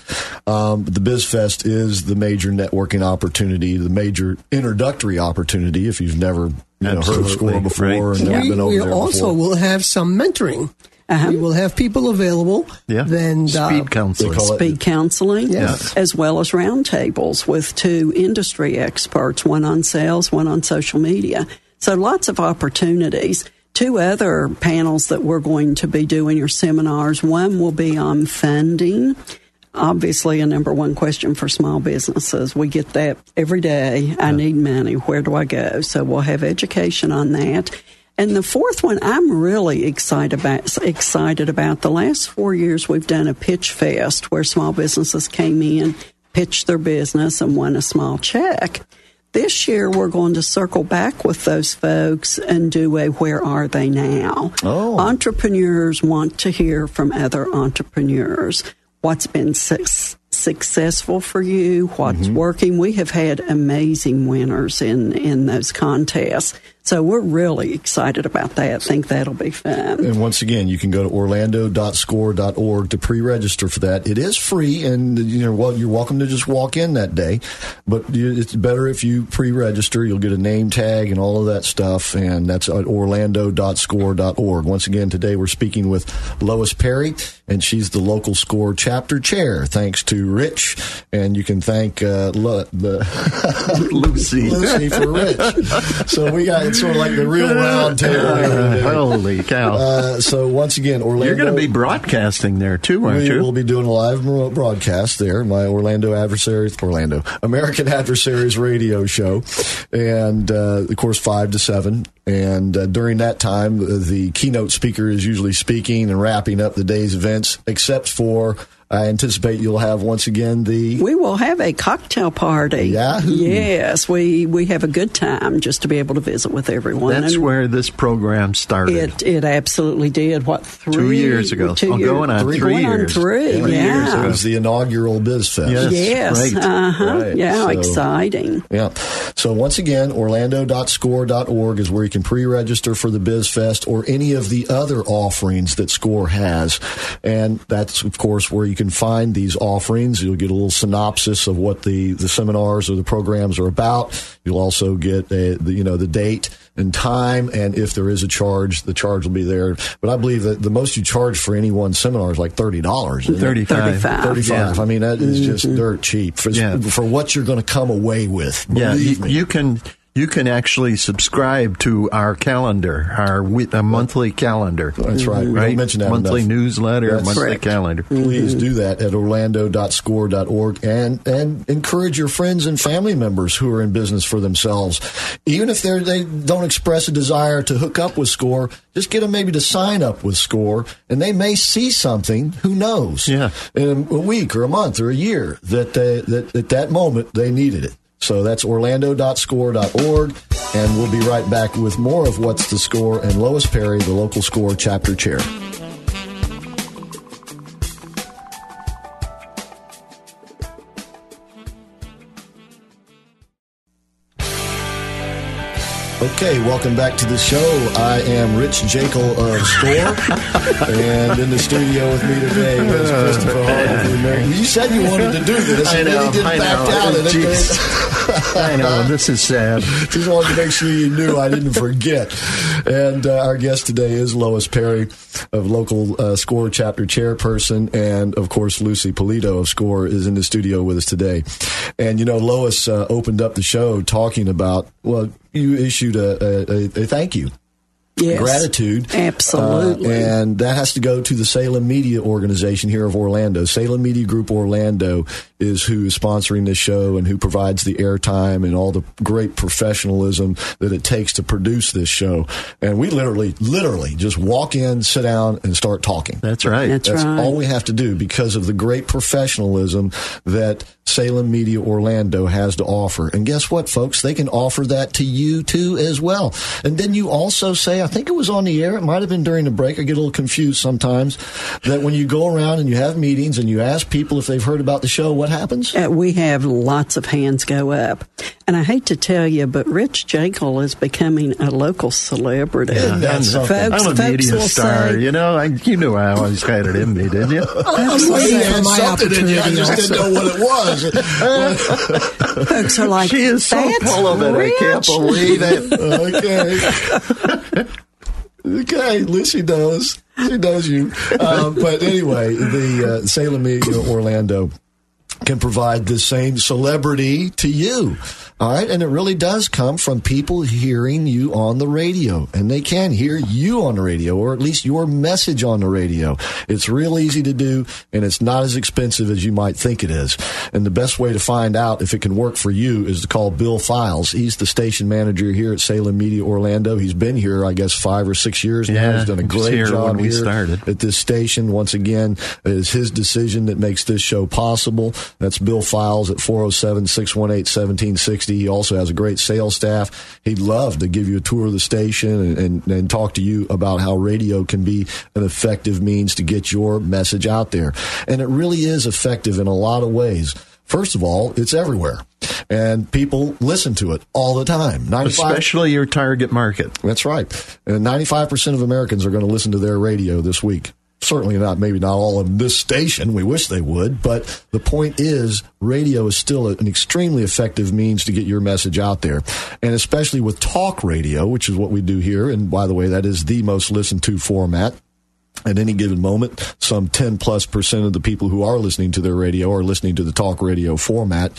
Um, the BizFest is the major networking opportunity, the major introductory opportunity. If you've never you know, heard of Score before Right. and never we, been over we there also before. will have some mentoring. Uh-huh. We will have people available. Yeah. Then uh, Speed counseling. They speed counseling, Yes. as well as roundtables with two industry experts, one on sales, one on social media. So lots of opportunities. Two other panels that we're going to be doing are seminars. One will be on funding. Obviously, a number one question for small businesses. We get that every day. I need money. Where do I go? So we'll have education on that. And the fourth one, I'm really excited about. Excited about the last four years, we've done a pitch fest where small businesses came in, pitched their business, and won a small check. This year, we're going to circle back with those folks and do a "Where are they now?" Oh. Entrepreneurs want to hear from other entrepreneurs. What's been su- successful for you? What's mm-hmm. working? We have had amazing winners in in those contests, so we're really excited about that. Think that'll be fun. And once again, you can go to orlando.score.org to pre-register for that. It is free, and you know, well, you're welcome to just walk in that day. But it's better if you pre-register. You'll get a name tag and all of that stuff, and that's at orlando.score.org. Once again, today we're speaking with Lois Perry, and she's the local score chapter chair. Thanks to Rich, and you can thank uh, Lo- the Lucy. Lucy for Rich. So we got it's sort of like the real round table. here today. Holy cow. Uh, so once again, Orlando. You're going to be broadcasting there too, aren't you? We'll be doing a live remote broadcast there. My Orlando adversaries, Orlando American adversaries radio show, and uh, of course five to seven. And uh, during that time, the keynote speaker is usually speaking and wrapping up the day's events, except for I anticipate you'll have once again the. We will have a cocktail party. Yahoo. Yes, we we have a good time just to be able to visit with everyone. That's And where this program started. it it absolutely did. What three Two years ago. Two Oh, years, going on three going on years. three. Three yeah. years. It was the inaugural BizFest. Yes. Yes. right. Uh-huh. Right. Yeah. So- exciting. Yeah. So once again, orlando.score.org is where you can pre-register for the BizFest or any of the other offerings that Score has. And that's, of course, where you can find these offerings. You'll get a little synopsis of what the, the seminars or the programs are about. You'll also get a, the, you know, the date and time. And if there is a charge, the charge will be there. But I believe that the most you charge for any one seminar is like $30. isn't it? 35. 35. 35. I mean, that is mm-hmm. just dirt cheap for, Yeah. for what you're going to come away with. Yeah, you, me. you can you can actually subscribe to our calendar, our wi- a monthly calendar. That's right. We don't Right, mention that monthly enough. newsletter, That's monthly correct. calendar. Please mm-hmm. do that at orlando.score.org and, and encourage your friends and family members who are in business for themselves. Even if they're, they don't express a desire to hook up with Score, just get them maybe to sign up with Score and they may see something, who knows, Yeah. in a week or a month or a year that, they, that at that moment they needed it. So that's orlando.score.org. And we'll be right back with more of What's the Score and Lois Perry, the local score chapter chair. Okay, welcome back to the show. I am Rich Jekyll of Score, and in the studio with me today is Christopher Harden. You said you wanted to do this, I and then know, you didn't I back know. down. And then Jeez. I know this is sad. just wanted to make sure you knew I didn't forget. And uh, our guest today is Lois Perry of local uh, Score chapter chairperson, and of course Lucy Polito of Score is in the studio with us today. And you know, Lois uh, opened up the show talking about well, you issued a, a, a thank you Yes. gratitude. Absolutely. Uh, and that has to go to the Salem Media Organization here of Orlando. Salem Media Group Orlando is who is sponsoring this show and who provides the airtime and all the great professionalism that it takes to produce this show. And we literally, literally just walk in, sit down, and start talking. That's right. That's That's right. all we have to do because of the great professionalism that Salem Media Orlando has to offer. And guess what, folks? They can offer that to you too as well. And then you also say, I think it was on the air, it might have been during the break, I get a little confused sometimes, that when you go around and you have meetings and you ask people if they've heard about the show, what happens? Uh, we have lots of hands go up. And I hate to tell you, but Rich Jekyll is becoming a local celebrity. Isn't that something? Folks, I'm a folks media star. say, you know, I, you knew I always had it in me, didn't you? I'm waiting for my something in you, I just didn't know what it was. folks are like, She is so "That's full of it. I can't believe it. okay. Okay, Lucy knows. She knows you. Um, but anyway, the uh, Salem Media Orlando can provide the same celebrity to you. All right. And it really does come from people hearing you on the radio. And they can hear you on the radio, or at least your message on the radio. It's real easy to do, and it's not as expensive as you might think it is. And the best way to find out if it can work for you is to call Bill Files. He's the station manager here at Salem Media Orlando. He's been here, I guess, five or six years now. Yeah, He's done a great here job here started. at this station. Once again, it's his decision that makes this show possible. That's Bill Files at 407 618 1760. He also has a great sales staff. He'd love to give you a tour of the station and, and, and talk to you about how radio can be an effective means to get your message out there. And it really is effective in a lot of ways. First of all, it's everywhere. And people listen to it all the time. 95 Especially your target market. that's right. And 95% of Americans are going to listen to their radio this week. Certainly not, maybe not all of this station. We wish they would. But the point is, radio is still an extremely effective means to get your message out there. And especially with talk radio, which is what we do here. And by the way, that is the most listened to format at any given moment, some 10 plus percent of the people who are listening to their radio are listening to the talk radio format.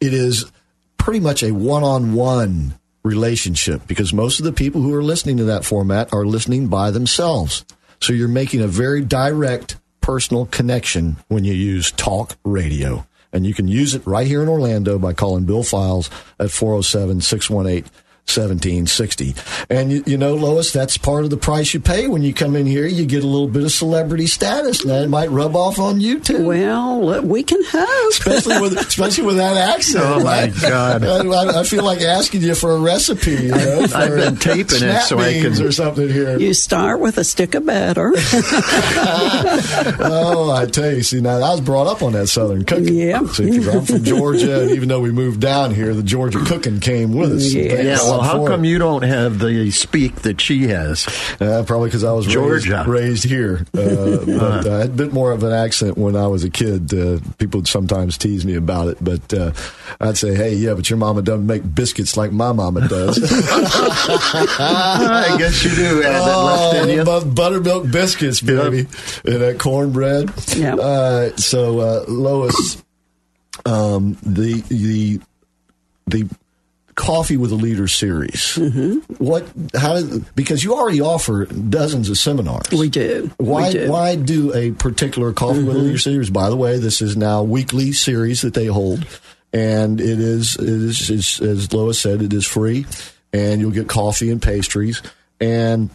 It is pretty much a one on one relationship because most of the people who are listening to that format are listening by themselves. So you're making a very direct personal connection when you use talk radio. And you can use it right here in Orlando by calling Bill Files at 407 618 1760. And you, you, know, Lois, that's part of the price you pay when you come in here. You get a little bit of celebrity status, and it might rub off on you too. Well, we can hope, especially with especially with that accent. Oh my God! I, I, feel like asking you for a recipe. You know, I've been taping it so I can or something here. You start with a stick of batter. oh, I tell you, see now I was brought up on that Southern cooking. Yeah, see, I'm from Georgia, and even though we moved down here, the Georgia cooking came with us. Yeah, yeah well, how come you don't have the speak that she has? Uh, probably because I was Georgia. raised, raised here. Uh, but, uh, I had a bit more of an accent when I was a kid. Uh, people sometimes tease me about it, but uh, I'd say, "Hey, yeah, but your mama doesn't make biscuits like my mama does." I guess you do have oh, left in you. Buttermilk biscuits, baby, yep. and that cornbread. Yeah. Uh, so, Lois, um, the the the coffee with a leader series. Mm-hmm. What? How? Did, because you already offer dozens of seminars. We do. Why? We do. Why do a particular coffee mm-hmm. with a mm-hmm. leader series? By the way, this is now weekly series that they hold, and it is, it is, is as Lois said, it is free, and you'll get coffee and pastries and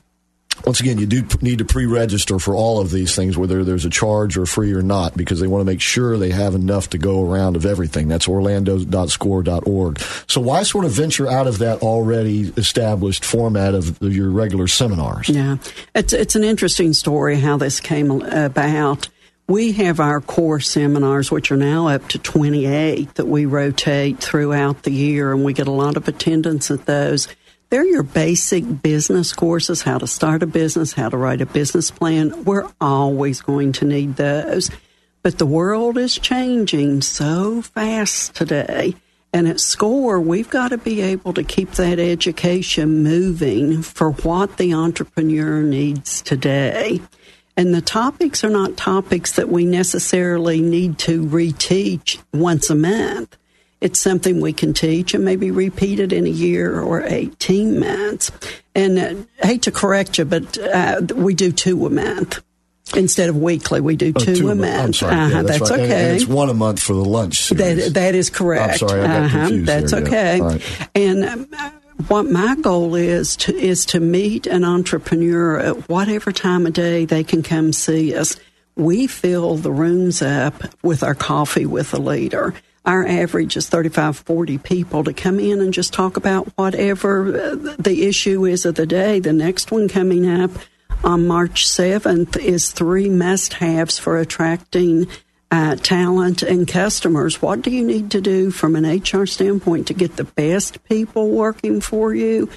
once again, you do need to pre-register for all of these things, whether there's a charge or free or not, because they want to make sure they have enough to go around of everything. That's orlando.score.org. So why sort of venture out of that already established format of your regular seminars? Yeah, it's it's an interesting story how this came about. We have our core seminars, which are now up to 28 that we rotate throughout the year, and we get a lot of attendance at those they're your basic business courses, how to start a business, how to write a business plan. We're always going to need those. But the world is changing so fast today. And at SCORE, we've got to be able to keep that education moving for what the entrepreneur needs today. And the topics are not topics that we necessarily need to reteach once a month it's something we can teach and maybe repeat it in a year or 18 months. And uh, I hate to correct you, but uh, we do two a month. Instead of weekly, we do two, oh, two a month. I'm sorry. Uh-huh, yeah, that's, that's right. okay. And, and, it's one a month for the lunch That, that is correct. I'm sorry, I got uh-huh, confused That's there, okay. Yeah. Right. And um, what my goal is to is to meet an entrepreneur at whatever time of day they can come see us. We fill the rooms up with our coffee with a leader our average is 35, 40 people to come in and just talk about whatever the issue is of the day. The next one coming up on March 7th is three must haves for attracting uh, talent and customers. What do you need to do from an HR standpoint to get the best people working for you?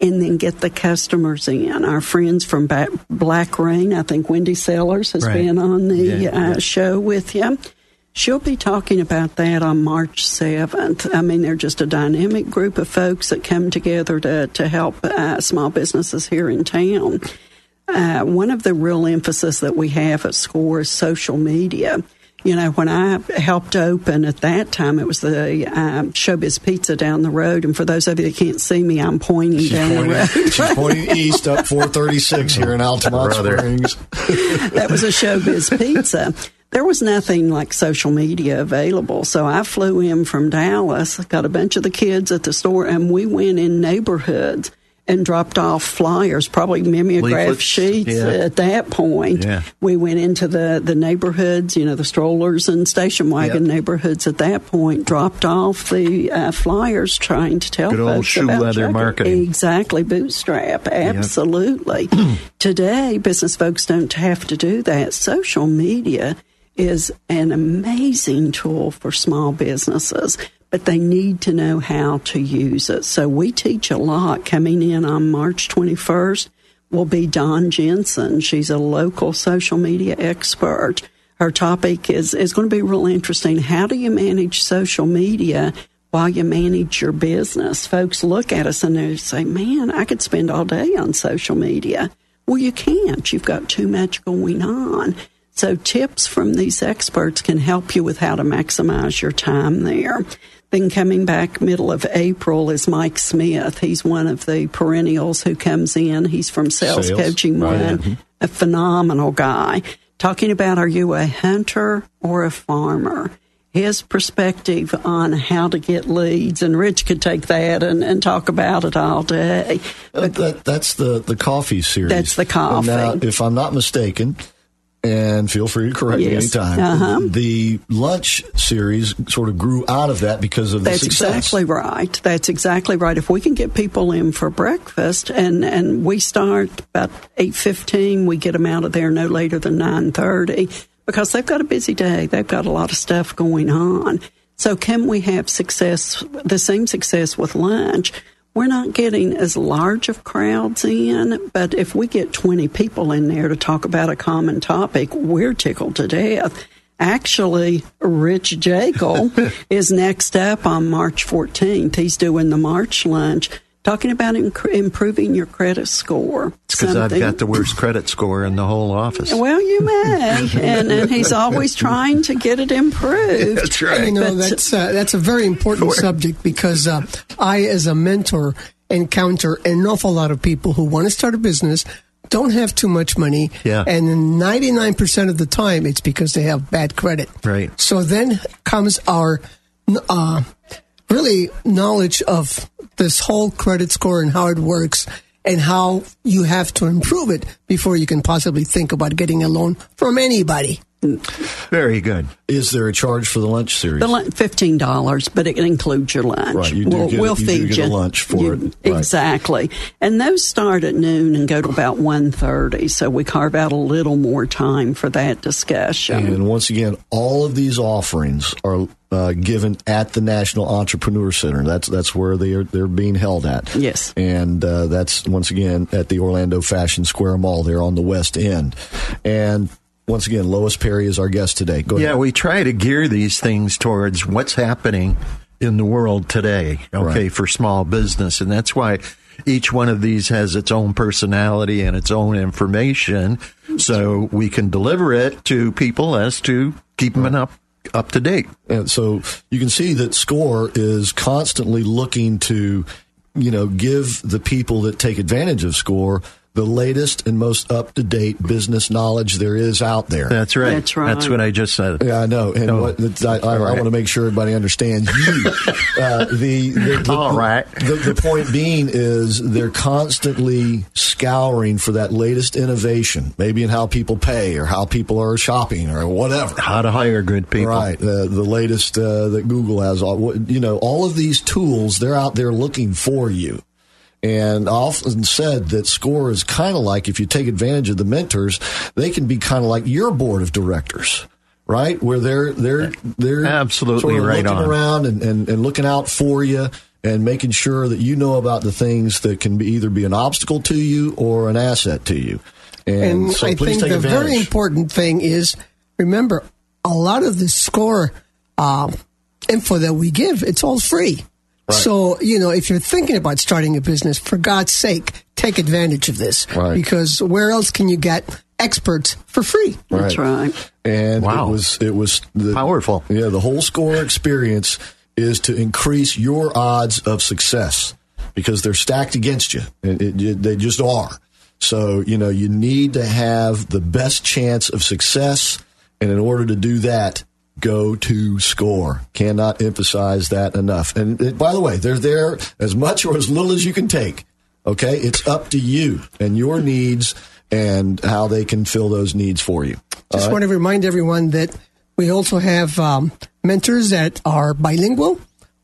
And then get the customers in. Our friends from Black Rain, I think Wendy Sellers has right. been on the yeah, uh, yeah. show with you. She'll be talking about that on March 7th. I mean, they're just a dynamic group of folks that come together to, to help uh, small businesses here in town. Uh, one of the real emphasis that we have at SCORE is social media. You know, when I helped open at that time, it was the um, Showbiz Pizza down the road. And for those of you that can't see me, I'm pointing she's down pointing, the road. She's pointing east up 436 here in Altamonte Springs. that was a Showbiz Pizza there was nothing like social media available. So I flew in from Dallas, got a bunch of the kids at the store, and we went in neighborhoods and dropped off flyers, probably mimeograph Leaflets. sheets yeah. at that point. Yeah. We went into the, the neighborhoods, you know, the strollers and station wagon yep. neighborhoods at that point, dropped off the uh, flyers trying to tell Good folks old shoe about leather marketing. Exactly, bootstrap, absolutely. Yep. Today, business folks don't have to do that. Social media is an amazing tool for small businesses, but they need to know how to use it. So we teach a lot. Coming in on March 21st will be Dawn Jensen. She's a local social media expert. Her topic is, is going to be real interesting. How do you manage social media while you manage your business? Folks look at us and they say, man, I could spend all day on social media. Well, you can't. You've got too much going on. So tips from these experts can help you with how to maximize your time there. Then coming back middle of April is Mike Smith. He's one of the perennials who comes in. He's from Sales, Sales. Coaching One, right. Mm-hmm. a phenomenal guy. Talking about are you a hunter or a farmer? his perspective on how to get leads. And Rich could take that and, and talk about it all day. Uh, that, that's the, the coffee series. That's the coffee. Now, if I'm not mistaken, and feel free to correct Yes. me anytime. Uh-huh. The lunch series sort of grew out of that because of the success. That's exactly right. That's exactly right. If we can get people in for breakfast, and and we start about eight fifteen, we get them out of there no later than nine thirty because they've got a busy day. They've got a lot of stuff going on. So can we have success? The same success with lunch. We're not getting as large of crowds in, but if we get 20 people in there to talk about a common topic, we're tickled to death. Actually, Rich Jekyll is next up on March 14th. He's doing the March lunch, talking about inc- improving your credit score. Because I've got the worst credit score in the whole office. Well, you may, and, and he's always trying to get it improved. That's right. You right. know, But- that's uh, that's a very important subject because uh, I, as a mentor, encounter an awful lot of people who want to start a business, don't have too much money, Yeah. and ninety nine percent of the time it's because they have bad credit. Right. So then comes our uh, really knowledge of this whole credit score and how it works. And how you have to improve it before you can possibly think about getting a loan from anybody. Very good. Is there a charge for the lunch series? The lun- fifteen dollars, but it includes your lunch. Right, you do we'll, get we'll you do feed get a you lunch for You- it, right. Exactly, and those start at noon and go to about 1.30, So we carve out a little more time for that discussion. And once again, all of these offerings are uh, given at the National Entrepreneur Center. That's that's where they are they're being held at. Yes. and uh, that's once again at the Orlando Fashion Square Mall. There on the west end, and once again, Lois Perry is our guest today. Go Yeah, we try to gear these things towards what's happening in the world today, okay, Right. for small business. And that's why each one of these has its own personality and its own information. So we can deliver it to people as to keep them up, up to date. And so you can see that SCORE is constantly looking to, you know, give the people that take advantage of SCORE the latest and most up to date business knowledge there is out there. That's right. That's right. That's what I just said. Yeah, I know, and Oh, what, it's- I, I, I all right. want to make sure everybody understands you. uh, the, the, the, All right. The, the point being is they're constantly scouring for that latest innovation, maybe in how people pay or how people are shopping or whatever. How to hire good people. Right, uh, the latest uh, that Google has. You know, all of these tools, they're out there looking for you. And often said that SCORE is kind of like if you take advantage of the mentors, they can be kind of like your board of directors, right? Where they're they're they're Absolutely sort of right looking on. around and, and, and looking out for you and making sure that you know about the things that can be either be an obstacle to you or an asset to you. And, And so I please think take the advantage. very important thing is remember a lot of the score uh, info that we give, it's all free. So, you know, if you're thinking about starting a business, for God's sake, take advantage of this. Right. Because where else can you get experts for free? That's right. And Wow. it was it was the, Powerful. Yeah, the whole score experience is to increase your odds of success because they're stacked against you. It, it- it- they just are. So you know you need to have the best chance of success, and in order to do that, go to score. Cannot emphasize that enough. And uh, by the way, they're there as much or as little as you can take. Okay, it's up to you and your needs and how they can fill those needs for you. Just want to remind everyone that we also have um, mentors that are bilingual,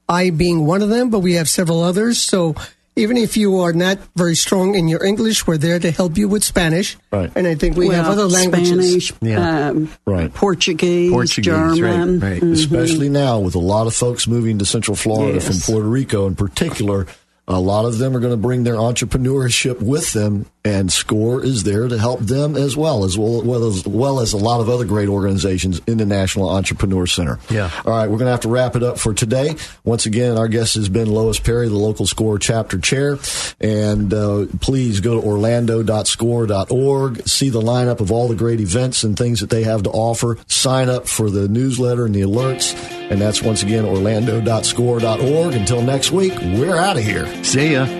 I being one of them, but we have several others. So even if you are not very strong in your English, we're there to help you with Spanish. Right. And I think we have Well, other languages. Spanish, Yeah. um, Right. Portuguese, Portuguese, right, German. right. especially now with a lot of folks moving to Central Florida Yes. from Puerto Rico in particular. A lot of them are going to bring their entrepreneurship with them, and SCORE is there to help them as well, as well, well as well as a lot of other great organizations in the National Entrepreneur Center. Yeah. All right, we're going to have to wrap it up for today. Once again, our guest has been Lois Perry, the local SCORE chapter chair, and uh, please go to orlando.score.org, see the lineup of all the great events and things that they have to offer. Sign up for the newsletter and the alerts, and that's once again orlando.score.org. Until next week, we're out of here. See ya.